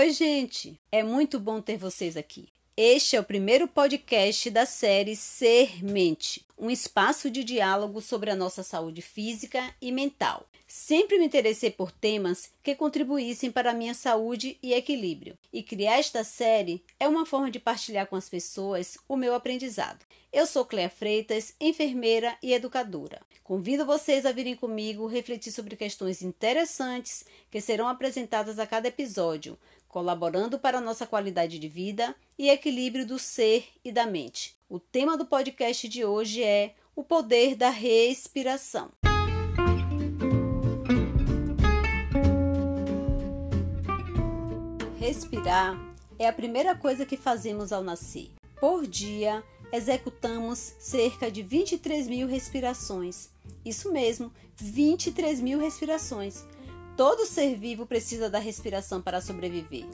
Oi, gente! É muito bom ter vocês aqui. Este é o primeiro podcast da série Ser Mente, um espaço de diálogo sobre a nossa saúde física e mental. Sempre me interessei por temas que contribuíssem para a minha saúde e equilíbrio, e criar esta série é uma forma de partilhar com as pessoas o meu aprendizado. Eu sou Cléa Freitas, enfermeira e educadora. Convido vocês a virem comigo refletir sobre questões interessantes que serão apresentadas a cada episódio, colaborando para a nossa qualidade de vida e equilíbrio do ser e da mente. O tema do podcast de hoje é o poder da respiração. Respirar é a primeira coisa que fazemos ao nascer. Por dia, executamos cerca de 23 mil respirações. Isso mesmo, 23 mil respirações. Todo ser vivo precisa da respiração para sobreviver.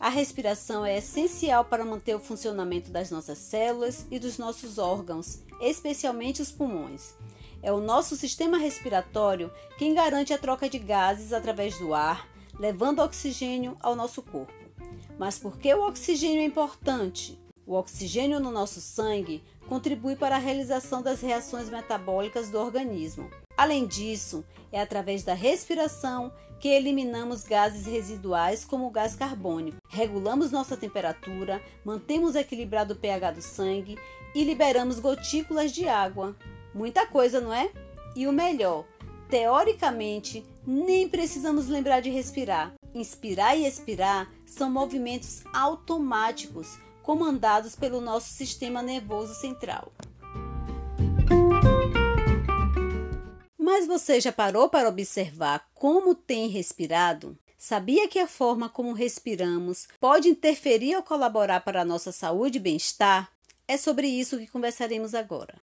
A respiração é essencial para manter o funcionamento das nossas células e dos nossos órgãos, especialmente os pulmões. É o nosso sistema respiratório quem garante a troca de gases através do ar, levando oxigênio ao nosso corpo. Mas por que o oxigênio é importante? O oxigênio no nosso sangue contribui para a realização das reações metabólicas do organismo. Além disso, é através da respiração que eliminamos gases residuais como o gás carbônico, regulamos nossa temperatura, mantemos equilibrado o pH do sangue e liberamos gotículas de água. Muita coisa, não é? E o melhor, teoricamente, nem precisamos lembrar de respirar. Inspirar e expirar são movimentos automáticos comandados pelo nosso sistema nervoso central. Mas você já parou para observar como tem respirado? Sabia que a forma como respiramos pode interferir ou colaborar para a nossa saúde e bem-estar? É sobre isso que conversaremos agora.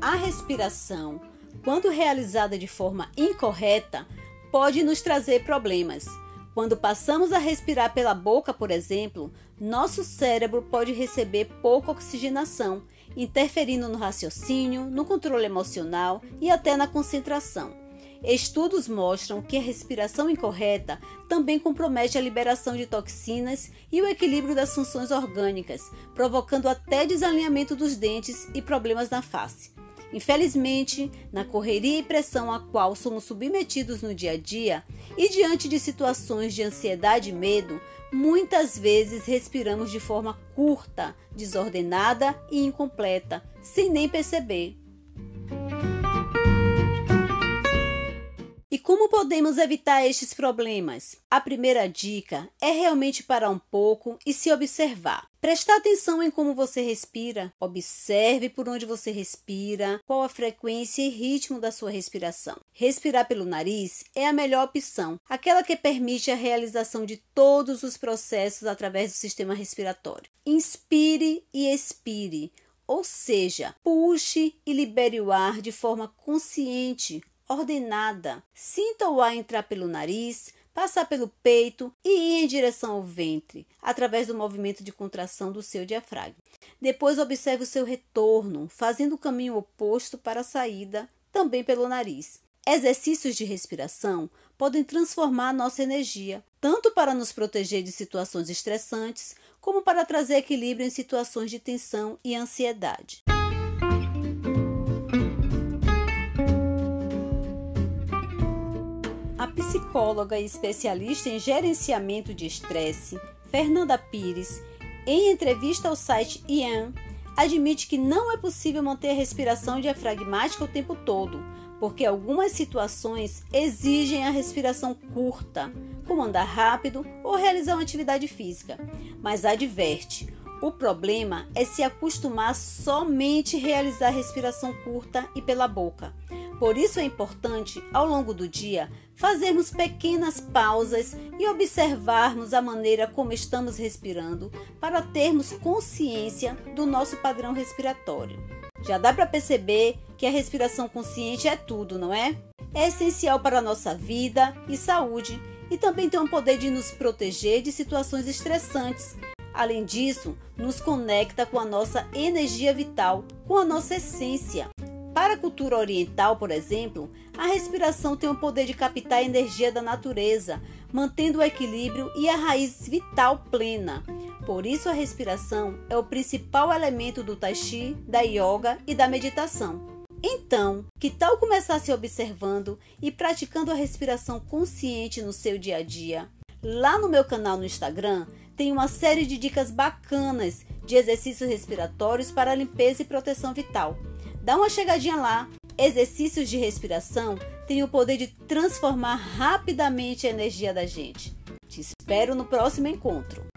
A respiração, quando realizada de forma incorreta, pode nos trazer problemas. Quando passamos a respirar pela boca, por exemplo, nosso cérebro pode receber pouca oxigenação, interferindo no raciocínio, no controle emocional e até na concentração. Estudos mostram que a respiração incorreta também compromete a liberação de toxinas e o equilíbrio das funções orgânicas, provocando até desalinhamento dos dentes e problemas na face. Infelizmente, na correria e pressão a qual somos submetidos no dia a dia e diante de situações de ansiedade e medo, muitas vezes respiramos de forma curta, desordenada e incompleta, sem nem perceber. Como podemos evitar estes problemas? A primeira dica é realmente parar um pouco e se observar. Prestar atenção em como você respira. Observe por onde você respira, qual a frequência e ritmo da sua respiração. Respirar pelo nariz é a melhor opção, aquela que permite a realização de todos os processos através do sistema respiratório. Inspire e expire, ou seja, puxe e libere o ar de forma consciente, ordenada. Sinta o ar entrar pelo nariz, passar pelo peito e ir em direção ao ventre, através do movimento de contração do seu diafragma. Depois observe o seu retorno, fazendo o caminho oposto para a saída, também pelo nariz. Exercícios de respiração podem transformar nossa energia, tanto para nos proteger de situações estressantes, como para trazer equilíbrio em situações de tensão e ansiedade. Psicóloga e especialista em gerenciamento de estresse, Fernanda Pires, em entrevista ao site IAN, admite que não é possível manter a respiração diafragmática o tempo todo, porque algumas situações exigem a respiração curta, como andar rápido ou realizar uma atividade física. Mas adverte: o problema é se acostumar a somente realizar respiração curta e pela boca. Por isso é importante, ao longo do dia, fazermos pequenas pausas e observarmos a maneira como estamos respirando para termos consciência do nosso padrão respiratório. Já dá para perceber que a respiração consciente é tudo, não é? É essencial para a nossa vida e saúde e também tem o poder de nos proteger de situações estressantes. Além disso, nos conecta com a nossa energia vital, com a nossa essência. Para a cultura oriental, por exemplo, a respiração tem o poder de captar a energia da natureza, mantendo o equilíbrio e a raiz vital plena. Por isso, a respiração é o principal elemento do tai chi, da yoga e da meditação. Então, que tal começar se observando e praticando a respiração consciente no seu dia a dia? Lá no meu canal no Instagram tem uma série de dicas bacanas de exercícios respiratórios para limpeza e proteção vital. Dá uma chegadinha lá. Exercícios de respiração têm o poder de transformar rapidamente a energia da gente. Te espero no próximo encontro.